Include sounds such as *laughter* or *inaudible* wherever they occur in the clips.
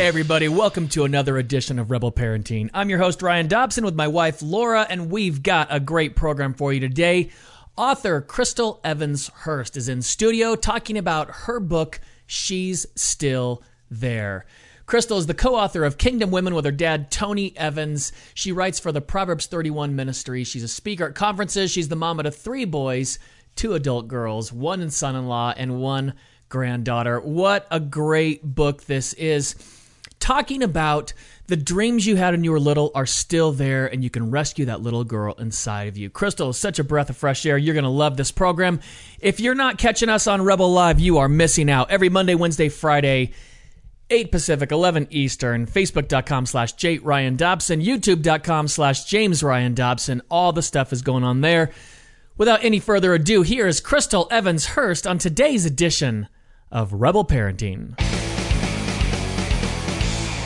Hey, everybody, welcome to another edition of Rebel Parenting. I'm your host, Ryan Dobson, with my wife, Laura, and we've got a great program for you today. Author Chrystal Evans Hurst is in studio talking about her book, She's Still There. Chrystal is the co author of Kingdom Woman with her dad, Tony Evans. She writes for the Proverbs 31 ministry. She's a speaker at conferences. She's the mom of three boys, two adult girls, one son in law, and one granddaughter. What a great book this is. Talking about the dreams you had when you were little are still there, and you can rescue that little girl inside of you. Chrystal is such a breath of fresh air. You're going to love this program. If you're not catching us on Rebel Live, you are missing out. Every Monday, Wednesday, Friday, 8 Pacific, 11 Eastern, Facebook.com slash J. Ryan Dobson, YouTube.com slash James Ryan Dobson. All the stuff is going on there. Without any further ado, here is Chrystal Evans Hurst on today's edition of Rebel Parenting.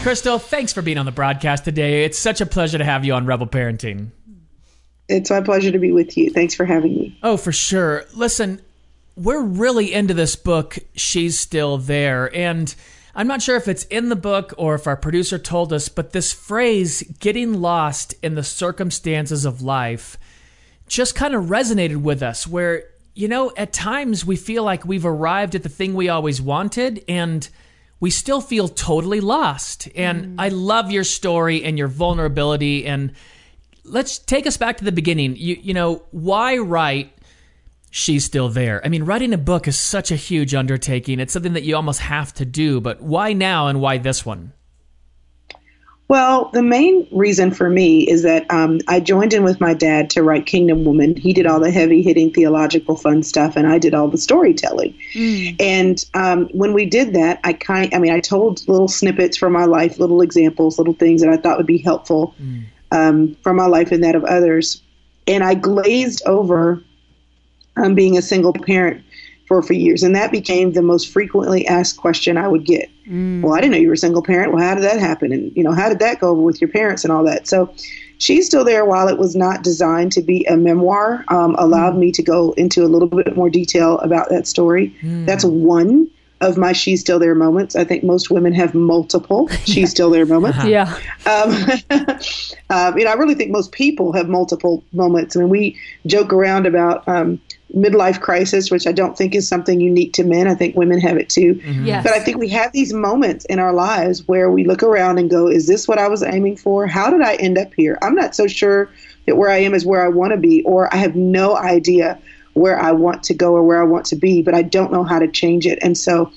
Chrystal, thanks for being on the broadcast today. It's such a pleasure to have you on Rebel Parenting. It's my pleasure to be with you. Thanks for having me. Oh, for sure. Listen, we're really into this book, She's Still There. And I'm not sure if it's in the book or if our producer told us, but this phrase, getting lost in the circumstances of life, just kind of resonated with us. Where, you know, at times we feel like we've arrived at the thing we always wanted and we still feel totally lost. And mm. I love your story and your vulnerability. And let's take us back to the beginning. You, you know, why write she's still there. I mean, writing a book is such a huge undertaking. It's something that you almost have to do, but why now and why this one? Well, the main reason for me is that um, I joined in with my dad to write Kingdom Woman. He did all the heavy hitting theological fun stuff, and I did all the storytelling. Mm. And um, when we did that, I kind, I mean, I told little snippets from my life, little examples, little things that I thought would be helpful mm. um, from my life and that of others. And I glazed over um, being a single parent for a few years. And that became the most frequently asked question I would get. Mm. Well, I didn't know you were a single parent. Well, how did that happen? And, you know, how did that go over with your parents and all that? So she's still there while it was not designed to be a memoir, um, allowed mm. me to go into a little bit more detail about that story. Mm. That's one of my she's still there moments. I think most women have multiple *laughs* she's still there moments. Uh-huh. Yeah. Um, *laughs* uh, you know, I really think most people have multiple moments. I mean, we joke around about um, midlife crisis, which I don't think is something unique to men. I think women have it too. Mm-hmm. Yes. But I think we have these moments in our lives where we look around and go, is this what I was aiming for? How did I end up here? I'm not so sure that where I am is where I want to be, or I have no idea where I want to go or where I want to be, but I don't know how to change it. And so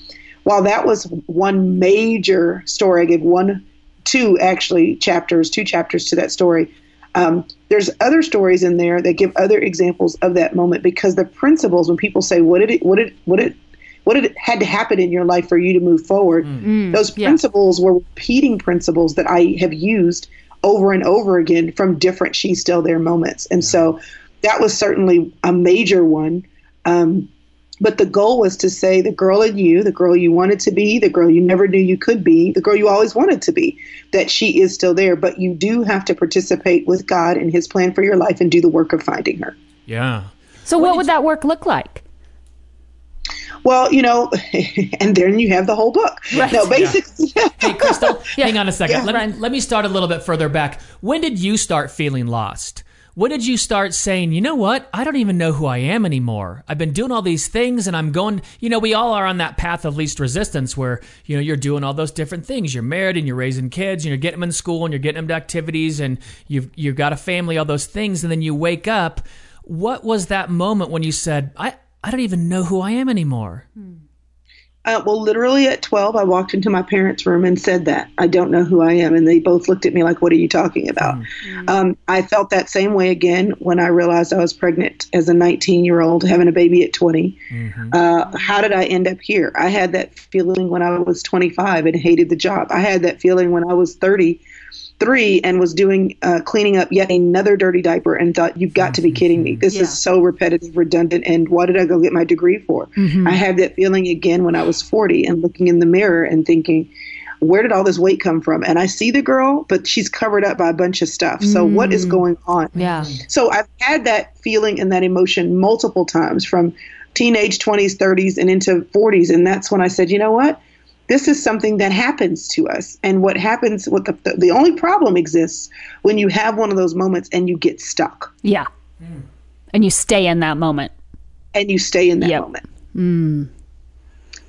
while that was one major story, I gave one, two actually chapters, two chapters to that story um, there's other stories in there that give other examples of that moment because the principles, when people say, "What did it? What did? What did?" What did it had to happen in your life for you to move forward? Mm, mm Those principles yeah. were repeating principles that I have used over and over again from different she's still there moments. And so that was certainly a major one. Um, but the goal was to say the girl in you, the girl you wanted to be, the girl you never knew you could be, the girl you always wanted to be, that she is still there. But you do have to participate with God and His plan for your life and do the work of finding her. Yeah. So, what, what would you... that work look like? Well, you know, *laughs* and then you have the whole book. Right. No, basically. Yeah. *laughs* hey, Chrystal, yeah. hang on a second. Yeah. Let, me, let me start a little bit further back. When did you start feeling lost? When did you start saying, you know what? I don't even know who I am anymore. I've been doing all these things and I'm going, you know, we all are on that path of least resistance where, you know, you're doing all those different things. You're married and you're raising kids and you're getting them in school and you're getting them to activities and you've, you've got a family, all those things. And then you wake up. What was that moment when you said, I, I don't even know who I am anymore? Hmm. Uh, well, literally at 12, I walked into my parents' room and said that. I don't know who I am. And they both looked at me like, What are you talking about? Mm-hmm. Um, I felt that same way again when I realized I was pregnant as a 19 year old, having a baby at 20. Mm-hmm. Uh, how did I end up here? I had that feeling when I was 25 and hated the job. I had that feeling when I was 30 three and was doing uh, cleaning up yet another dirty diaper and thought, "You've got to be kidding me! This yeah. is so repetitive, redundant, and what did I go get my degree for?" Mm-hmm. I had that feeling again when I was 40 and looking in the mirror and thinking. Where did all this weight come from? And I see the girl, but she's covered up by a bunch of stuff. So, mm. what is mm. going on? Yeah. So, I've had that feeling and that emotion multiple times from teenage 20s, 30s, and into 40s. And that's when I said, you know what? This is something that happens to us. And what happens, what the, the, the only problem exists when you have one of those moments and you get stuck. Yeah. Mm. And you stay in that moment. And you stay in that yep. moment. Mm.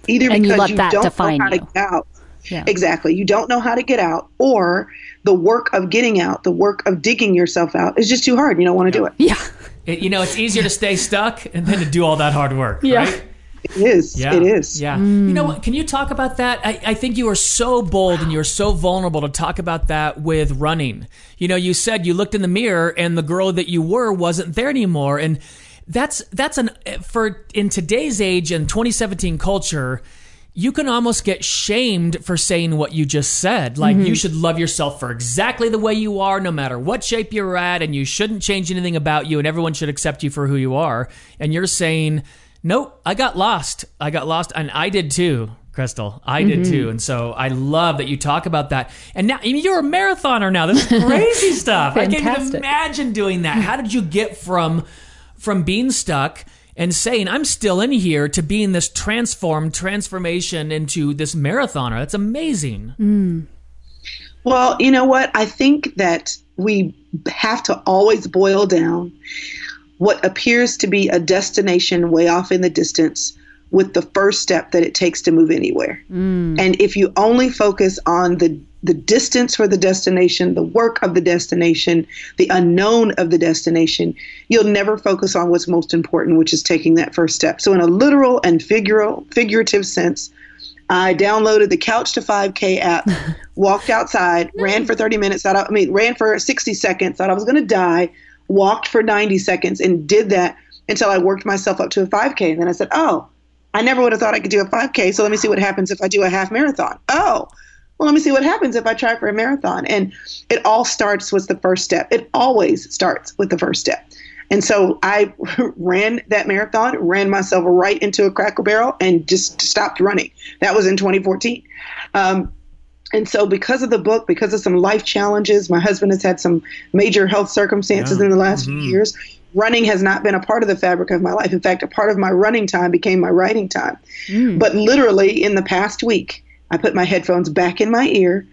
Either because you, you don't know how you. to get out. Yeah. Exactly. You don't know how to get out, or the work of getting out, the work of digging yourself out is just too hard. You don't want to do it. Yeah. It, you know, it's easier to stay stuck and then to do all that hard work. Yeah. Right? It is. Yeah. It is. Yeah. Mm. You know what? Can you talk about that? I, I think you are so bold and you're so vulnerable to talk about that with running. You know, you said you looked in the mirror and the girl that you were wasn't there anymore. And that's, that's an, for in today's age and 2017 culture, you can almost get shamed for saying what you just said. Like, mm-hmm. you should love yourself for exactly the way you are, no matter what shape you're at, and you shouldn't change anything about you, and everyone should accept you for who you are. And you're saying, Nope, I got lost. I got lost, and I did too, Chrystal. I did mm-hmm. too. And so I love that you talk about that. And now I mean, you're a marathoner now. This is crazy *laughs* stuff. I can't even imagine doing that. How did you get from from being stuck? and saying, I'm still in here to being this transformed transformation into this marathoner. That's amazing. Mm. Well, you know what? I think that we have to always boil down what appears to be a destination way off in the distance with the first step that it takes to move anywhere. Mm. And if you only focus on the the distance for the destination, the work of the destination, the unknown of the destination, you'll never focus on what's most important, which is taking that first step. So in a literal and figural, figurative sense, I downloaded the Couch to 5K app, *laughs* walked outside, ran for 30 minutes, thought I, I mean, ran for 60 seconds, thought I was going to die, walked for 90 seconds and did that until I worked myself up to a 5K. And then I said, oh, I never would have thought I could do a 5K. So let me see what happens if I do a half marathon. Oh, well, let me see what happens if I try for a marathon. And it all starts with the first step. It always starts with the first step. And so I *laughs* ran that marathon, ran myself right into a cracker barrel, and just stopped running. That was in 2014. Um, and so because of the book because of some life challenges my husband has had some major health circumstances yeah. in the last mm-hmm. few years running has not been a part of the fabric of my life in fact a part of my running time became my writing time mm. but literally in the past week i put my headphones back in my ear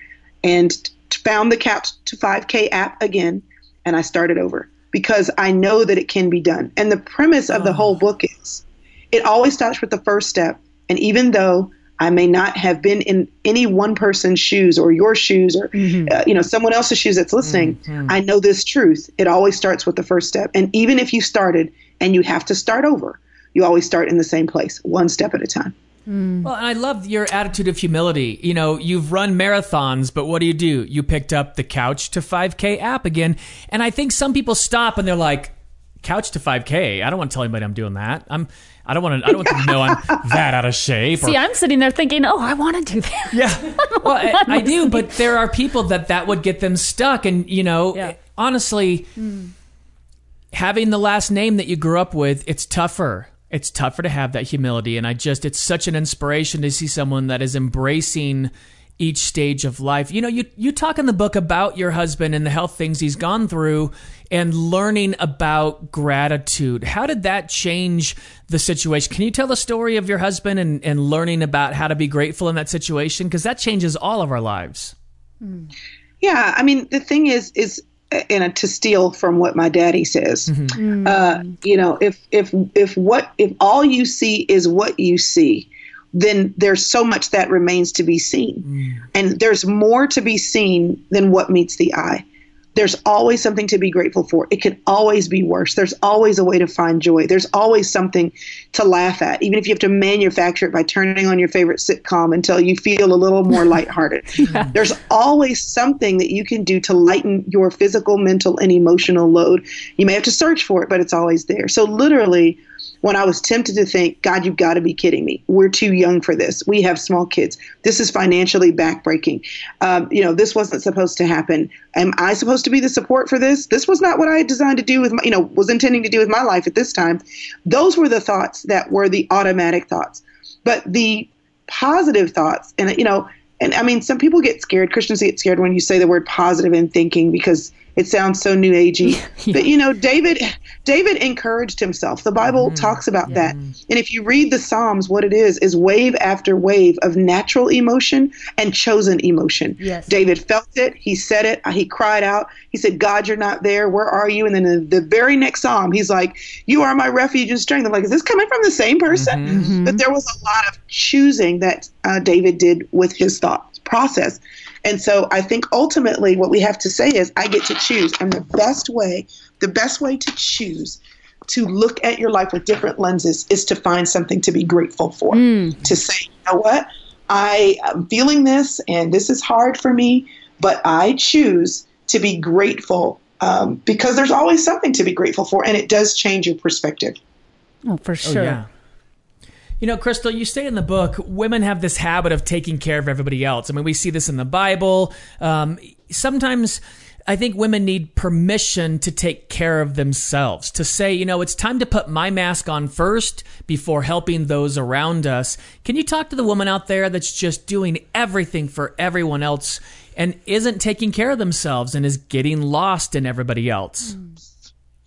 and found the couch to 5k app again and i started over because i know that it can be done and the premise of oh. the whole book is it always starts with the first step and even though I may not have been in any one person's shoes or your shoes or mm-hmm. uh, you know someone else's shoes that's listening. Mm-hmm. I know this truth. It always starts with the first step. And even if you started and you have to start over, you always start in the same place, one step at a time. Mm. Well, and I love your attitude of humility. You know, you've run marathons, but what do you do? You picked up the Couch to 5K app again. And I think some people stop and they're like, Couch to 5K. I don't want to tell anybody I'm doing that. I'm I don't want to. I don't want to know I'm *laughs* that out of shape. Or, See, I'm sitting there thinking, oh, I want to do that. *laughs* Yeah, well, I, I, do, but there are people that that would get them stuck, and you know, yeah. honestly, mm. having the last name that you grew up with, it's tougher. It's tougher to have that humility, and I just, it's such an inspiration to see someone that is embracing each stage of life. You know, you you talk in the book about your husband and the health things he's gone through and learning about gratitude. How did that change the situation? Can you tell the story of your husband and, and learning about how to be grateful in that situation? Because that changes all of our lives. Yeah, I mean, the thing is, is and to steal from what my daddy says, mm-hmm. uh, you know, if if if what if all you see is what you see, then there's so much that remains to be seen. Mm. And there's more to be seen than what meets the eye. There's always something to be grateful for. It can always be worse. There's always a way to find joy. There's always something to laugh at, even if you have to manufacture it by turning on your favorite sitcom until you feel a little more *laughs* lighthearted. yeah. There's always something that you can do to lighten your physical, mental, and emotional load. You may have to search for it, but it's always there. So, literally, when I was tempted to think, God, you've got to be kidding me. We're too young for this. We have small kids. This is financially backbreaking. Um, you know, this wasn't supposed to happen. Am I supposed to be the support for this? This was not what I had designed to do with my, you know, was intending to do with my life at this time. Those were the thoughts that were the automatic thoughts. But the positive thoughts, and, you know, and I mean, some people get scared. Christians get scared when you say the word positive in thinking because it sounds so new agey. *laughs* But you know, David David encouraged himself. The Bible Mm-hmm. talks about that. And if you read the Psalms, what it is is wave after wave of natural emotion and chosen emotion. Yes. David felt it. He said it. He cried out. He said, God, you're not there. Where are you? And then in the very next psalm, he's like, You are my refuge and strength. I'm like, Is this coming from the same person? But there was a lot of choosing that uh, David did with his thought process. And so I think ultimately what we have to say is, I get to choose. And the best way, the best way to choose to look at your life with different lenses is to find something to be grateful for. To say, you know what? I am feeling this and this is hard for me, but I choose to be grateful um, because there's always something to be grateful for, and it does change your perspective. Oh, for sure. Yeah. You know, Chrystal, you say in the book, women have this habit of taking care of everybody else. I mean, we see this in the Bible. Um, sometimes I think women need permission to take care of themselves, to say, you know, it's time to put my mask on first before helping those around us. Can you talk to the woman out there that's just doing everything for everyone else and isn't taking care of themselves and is getting lost in everybody else?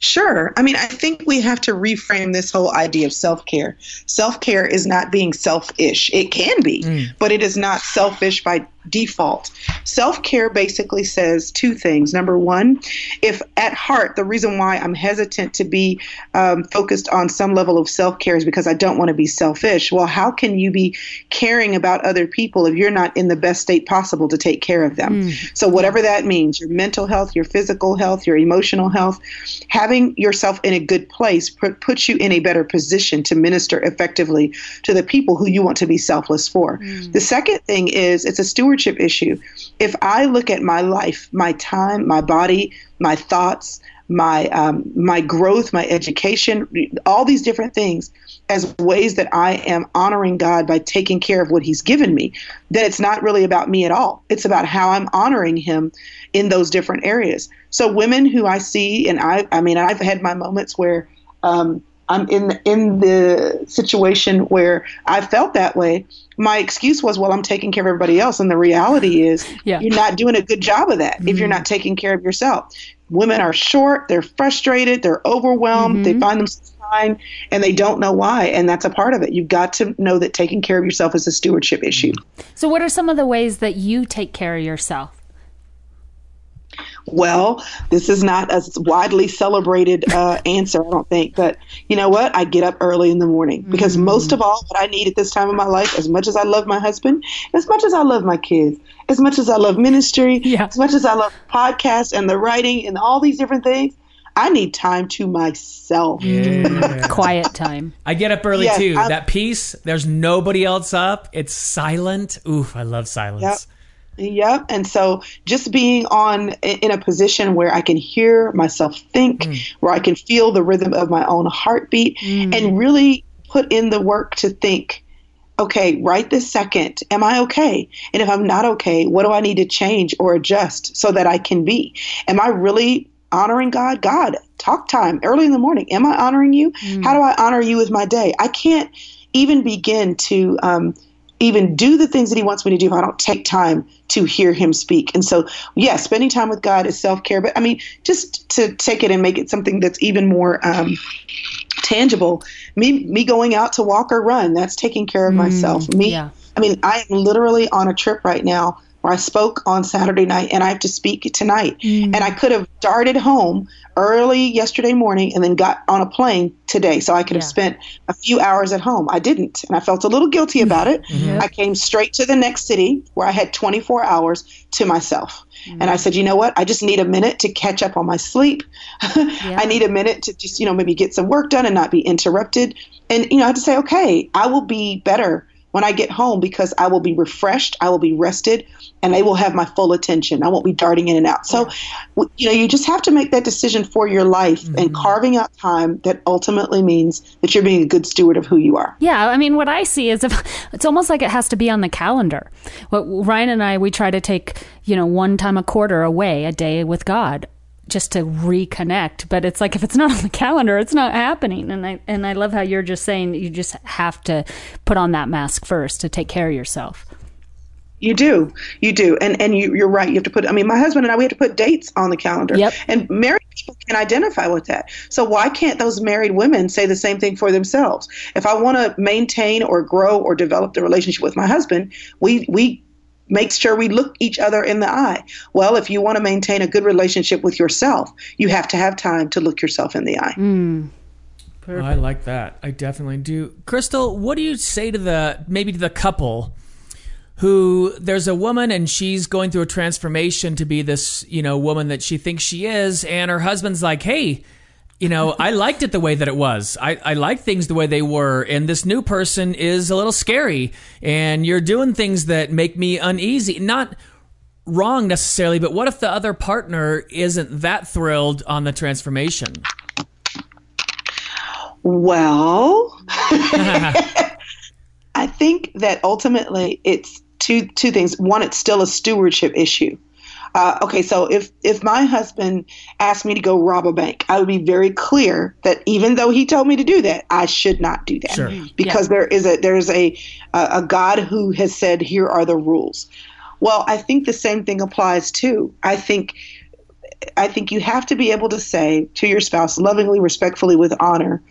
Sure. I mean, I think we have to reframe this whole idea of self care. Self care is not being selfish. It can be, mm. but it is not selfish by default. Self care basically says two things. Number one, if at heart, the reason why I'm hesitant to be um, focused on some level of self care is because I don't want to be selfish. Well, how can you be caring about other people if you're not in the best state possible to take care of them? So, whatever that means, your mental health, your physical health, your emotional health, having yourself in a good place put, puts you in a better position to minister effectively to the people who you want to be selfless for. The second thing is it's a stewardship issue. If I look at my life, my time, my body, my thoughts, my um, my growth, my education, all these different things as ways that I am honoring God by taking care of what He's given me, then it's not really about me at all. It's about how I'm honoring Him in those different areas. So women who I see, and I, I mean, I've had my moments where um, I'm in in the situation where I felt that way. My excuse was, well, I'm taking care of everybody else, and the reality is, Yeah. you're not doing a good job of that if you're mm-hmm. not taking care of yourself. Women are short, they're frustrated, they're overwhelmed, they mm-hmm. find themselves crying, and they don't know why, and that's a part of it. You've got to know that taking care of yourself is a stewardship issue. So, what are some of the ways that you take care of yourself? Well, this is not a widely celebrated uh, answer, I don't think. But you know what? I get up early in the morning because most of all, what I need at this time of my life, as much as I love my husband, as much as I love my kids, as much as I love ministry, Yeah. as much as I love podcasts and the writing and all these different things, I need time to myself. *laughs* Quiet time. I get up early Yes, too. I'm- that peace, there's nobody else up. It's silent. Oof, I love silence. Yep. Yep. And so just being on in a position where I can hear myself think, mm. where I can feel the rhythm of my own heartbeat mm. and really put in the work to think, okay, right this second, am I okay? And if I'm not okay, what do I need to change or adjust so that I can be? Am I really honoring God? God, talk time early in the morning. Am I honoring you? Mm. How do I honor you with my day? I can't even begin to um, even do the things that he wants me to do if I don't take time to hear him speak. And so, yeah, spending time with God is self care. But I mean, just to take it and make it something that's even more um, tangible, me me going out to walk or run, that's taking care of myself. Me, yeah. I mean, I am literally on a trip right now where I spoke on Saturday night and I have to speak tonight. Mm. And I could have darted home early yesterday morning and then got on a plane today. So I could have spent a few hours at home. I didn't. And I felt a little guilty about it. Mm-hmm. Mm-hmm. I came straight to the next city where I had 24 hours to myself. Mm. And I said, you know what? I just need a minute to catch up on my sleep. *laughs* I need a minute to just, you know, maybe get some work done and not be interrupted. And, you know, I had to say, okay, I will be better when I get home because I will be refreshed, I will be rested, and they will have my full attention. I won't be darting in and out. So, you know, you just have to make that decision for your life and mm-hmm. carving out time that ultimately means that you're being a good steward of who you are. Yeah, I mean, what I see is if *laughs* it's almost like it has to be on the calendar. What Ryan and I we try to take, you know, one time a quarter away, a day with God, just to reconnect. But it's like if it's not on the calendar, it's not happening. And I and I love how you're just saying you just have to put on that mask first to take care of yourself. You do, you do, and and you, you're right. You have to put. I mean, my husband and I, we have to put dates on the calendar. Yep. And married people can identify with that. So why can't those married women say the same thing for themselves? If I want to maintain or grow or develop the relationship with my husband, we we make sure we look each other in the eye. Well, if you want to maintain a good relationship with yourself, you have to have time to look yourself in the eye. Mm. I like that. I definitely do. Chrystal, what do you say to the maybe to the couple who there's a woman and she's going through a transformation to be this, you know, woman that she thinks she is and her husband's like, "Hey, you know, I liked it the way that it was. I, I like things the way they were. And this new person is a little scary. And you're doing things that make me uneasy. Not wrong necessarily, but what if the other partner isn't that thrilled on the transformation? Well, *laughs* *laughs* I think that ultimately it's two two things. One, it's still a stewardship issue. Uh, okay, so if if my husband asked me to go rob a bank, I would be very clear that even though he told me to do that, I should not do that Sure. because there is a there's a a a God who has said here are the rules. Well, I think the same thing applies too. I think I think you have to be able to say to your spouse lovingly, respectfully, with honor,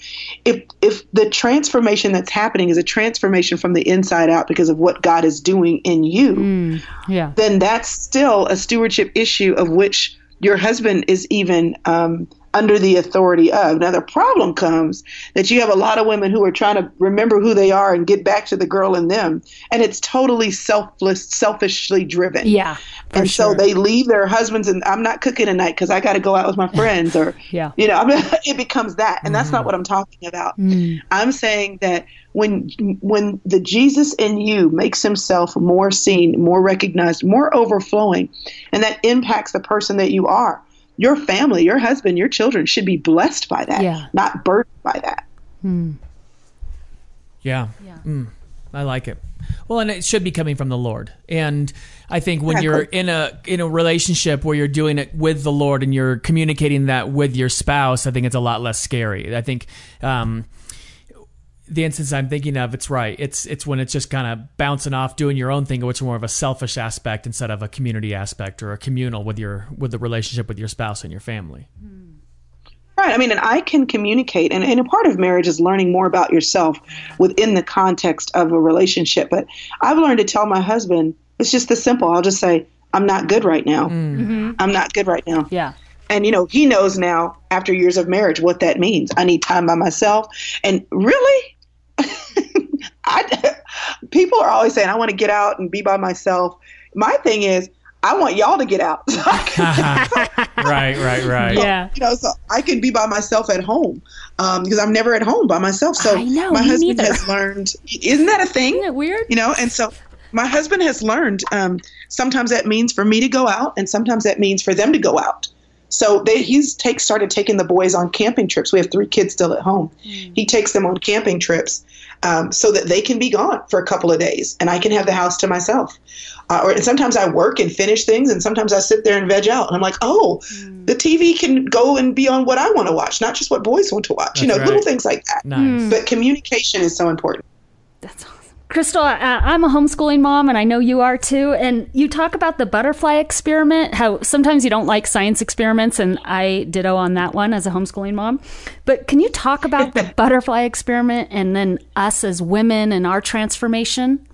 if if the transformation that's happening is a transformation from the inside out because of what God is doing in you, Yeah. then that's still a stewardship issue of which your husband is even um, under the authority of. Now, the problem comes that you have a lot of women who are trying to remember who they are and get back to the girl in them, and it's totally selfless, selfishly driven. Yeah. For And sure. so they leave their husbands, and I'm not cooking tonight because I got to go out with my *laughs* friends, or Yeah. you know, I mean, *laughs* it becomes that, and that's not what I'm talking about. Mm. I'm saying that when when the Jesus in you makes himself more seen, more recognized, more overflowing, and that impacts the person that you are, your family, your husband, your children should be blessed by that, Yeah. not burdened by that. Yeah. Yeah. Mm, I like it. Well, and it should be coming from the Lord. And I think when Yeah, you're in a in a relationship where you're doing it with the Lord and you're communicating that with your spouse, I think it's a lot less scary. I think um, the instance I'm thinking of, it's right. It's it's when it's just kind of bouncing off, doing your own thing, which is more of a selfish aspect instead of a community aspect or a communal with your with the relationship with your spouse and your family. Hmm. Right. I mean, and I can communicate, and, and a part of marriage is learning more about yourself within the context of a relationship. But I've learned to tell my husband, it's just this simple. I'll just say, I'm not good right now. Hmm. Mm-hmm. I'm not good right now. Yeah. And, you know, he knows now after years of marriage what that means. I need time by myself. And really, *laughs* I, people are always saying, I want to get out and be by myself. My thing is, I want y'all to get out. *laughs* *laughs* right, right, right. Yeah. you know, so I can be by myself at home um, because I'm never at home by myself. So I know, my me husband neither. has learned. Isn't that a thing? Isn't it weird? You know, and so my husband has learned. Um, sometimes that means for me to go out, and sometimes that means for them to go out. So they, he's take started taking the boys on camping trips. We have three kids still at home. He takes them on camping trips um, so that they can be gone for a couple of days, and I can have the house to myself. Uh, or and sometimes I work and finish things, and sometimes I sit there and veg out, and I'm like, oh, the TV can go and be on what I want to watch, not just what boys want to watch. you know, That's little things like that. Nice. But communication is so important. That's awesome. Chrystal, I, I'm a homeschooling mom, and I know you are too. And you talk about the butterfly experiment, how sometimes you don't like science experiments, and I ditto on that one as a homeschooling mom. But can you talk about the *laughs* butterfly experiment and then us as women and our transformation?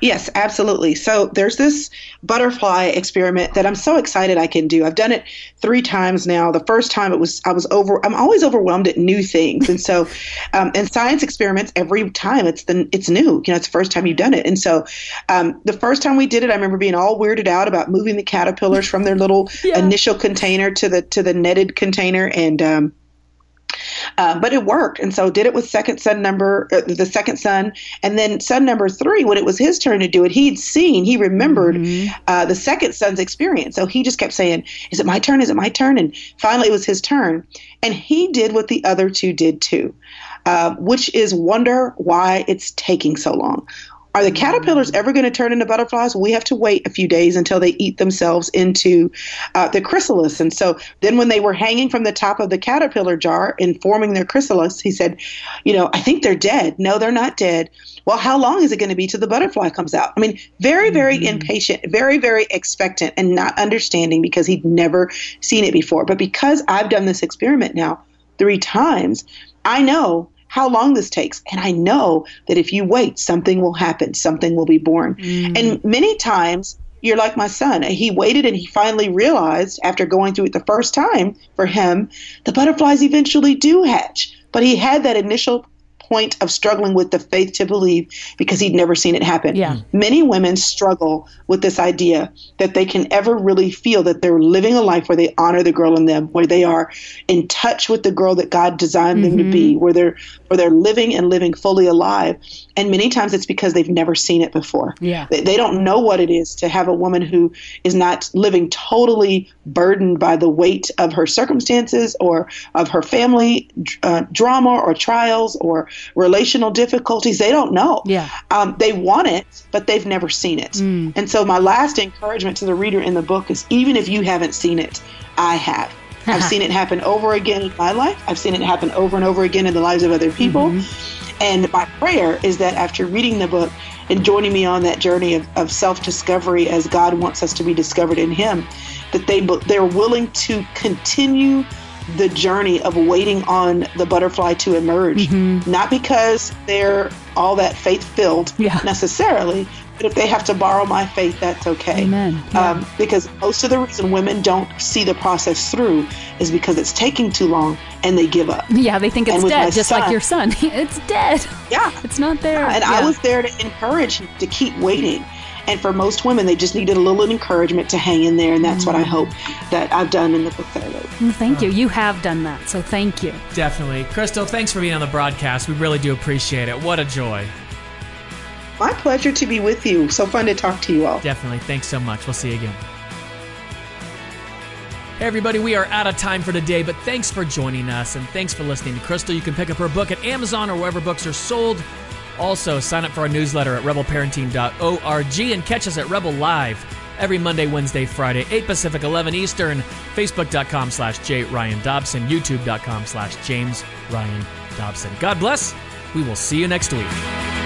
Yes, absolutely. So there's this butterfly experiment that I'm so excited I can do. I've done it three times now. The first time it was I was over. I'm always overwhelmed at new things, and so *laughs* um, and science experiments every time it's the it's new. You know, it's the first time you've done it, and so um, the first time we did it, I remember being all weirded out about moving the caterpillars from their little *laughs* initial container to the to the netted container, and um, uh, but it worked, and so did it with second son number, uh, the second son, and then son number three. When it was his turn to do it, he'd seen, he remembered uh, the second son's experience. So he just kept saying, "Is it my turn? Is it my turn?" And finally, it was his turn, and he did what the other two did too, uh, which is wonder why it's taking so long. Are the caterpillars ever going to turn into butterflies? We have to wait a few days until they eat themselves into uh, the chrysalis. And so then, when they were hanging from the top of the caterpillar jar and forming their chrysalis, he said, You know, I think they're dead. No, they're not dead. Well, how long is it going to be till the butterfly comes out? I mean, very, very mm-hmm. impatient, very, very expectant, and not understanding because he'd never seen it before. But because I've done this experiment now three times, I know how long this takes. And I know that if you wait, something will happen, something will be born. Mm. And many times, you're like my son. He waited and he finally realized after going through it the first time for him, the butterflies eventually do hatch. But he had that initial point of struggling with the faith to believe because he'd never seen it happen. Yeah. Many women struggle with this idea that they can ever really feel that they're living a life where they honor the girl in them, where they are in touch with the girl that God designed them mm-hmm. to be, mm-hmm. where they're where they're living and living fully alive. And many times it's because they've never seen it before. Yeah. They, they don't know what it is to have a woman who is not living totally burdened by the weight of her circumstances or of her family uh, drama or trials or relational difficulties. They don't know. Yeah. Um, they want it, but they've never seen it. Mm. And so, my last encouragement to the reader in the book is even if you haven't seen it, I have. I've *laughs* seen it happen over again in my life. I've seen it happen over and over again in the lives of other people. Mm-hmm. And my prayer is that after reading the book and joining me on that journey of, of self discovery as God wants us to be discovered in Him, that they they're willing to continue the journey of waiting on the butterfly to emerge. Mm-hmm. Not because they're all that faith filled yeah. necessarily, but if they have to borrow my faith, that's okay. Amen. Yeah. Um, because most of the reason women don't see the process through is because it's taking too long and they give up. Yeah, they think it's dead, just son, like your son. *laughs* it's dead. Yeah. It's not there. Yeah, and. I was there to encourage him to keep waiting. And for most women, they just needed a little encouragement to hang in there. And that's mm. what I mm. hope that I've done in the book that I wrote. Well, thank you. You have done that. So thank you. Definitely. Chrystal, thanks for being on the broadcast. We really do appreciate it. What a joy. My pleasure to be with you. So fun to talk to you all. Definitely. Thanks so much. We'll see you again. Hey, everybody, we are out of time for today, but thanks for joining us and thanks for listening to Chrystal. You can pick up her book at Amazon or wherever books are sold. Also, sign up for our newsletter at rebelparenting.org and catch us at Rebel Live every Monday, Wednesday, Friday, 8 Pacific, 11 Eastern, facebook.com slash J. Ryan Dobson, youtube.com slash James Ryan Dobson. God bless. We will see you next week.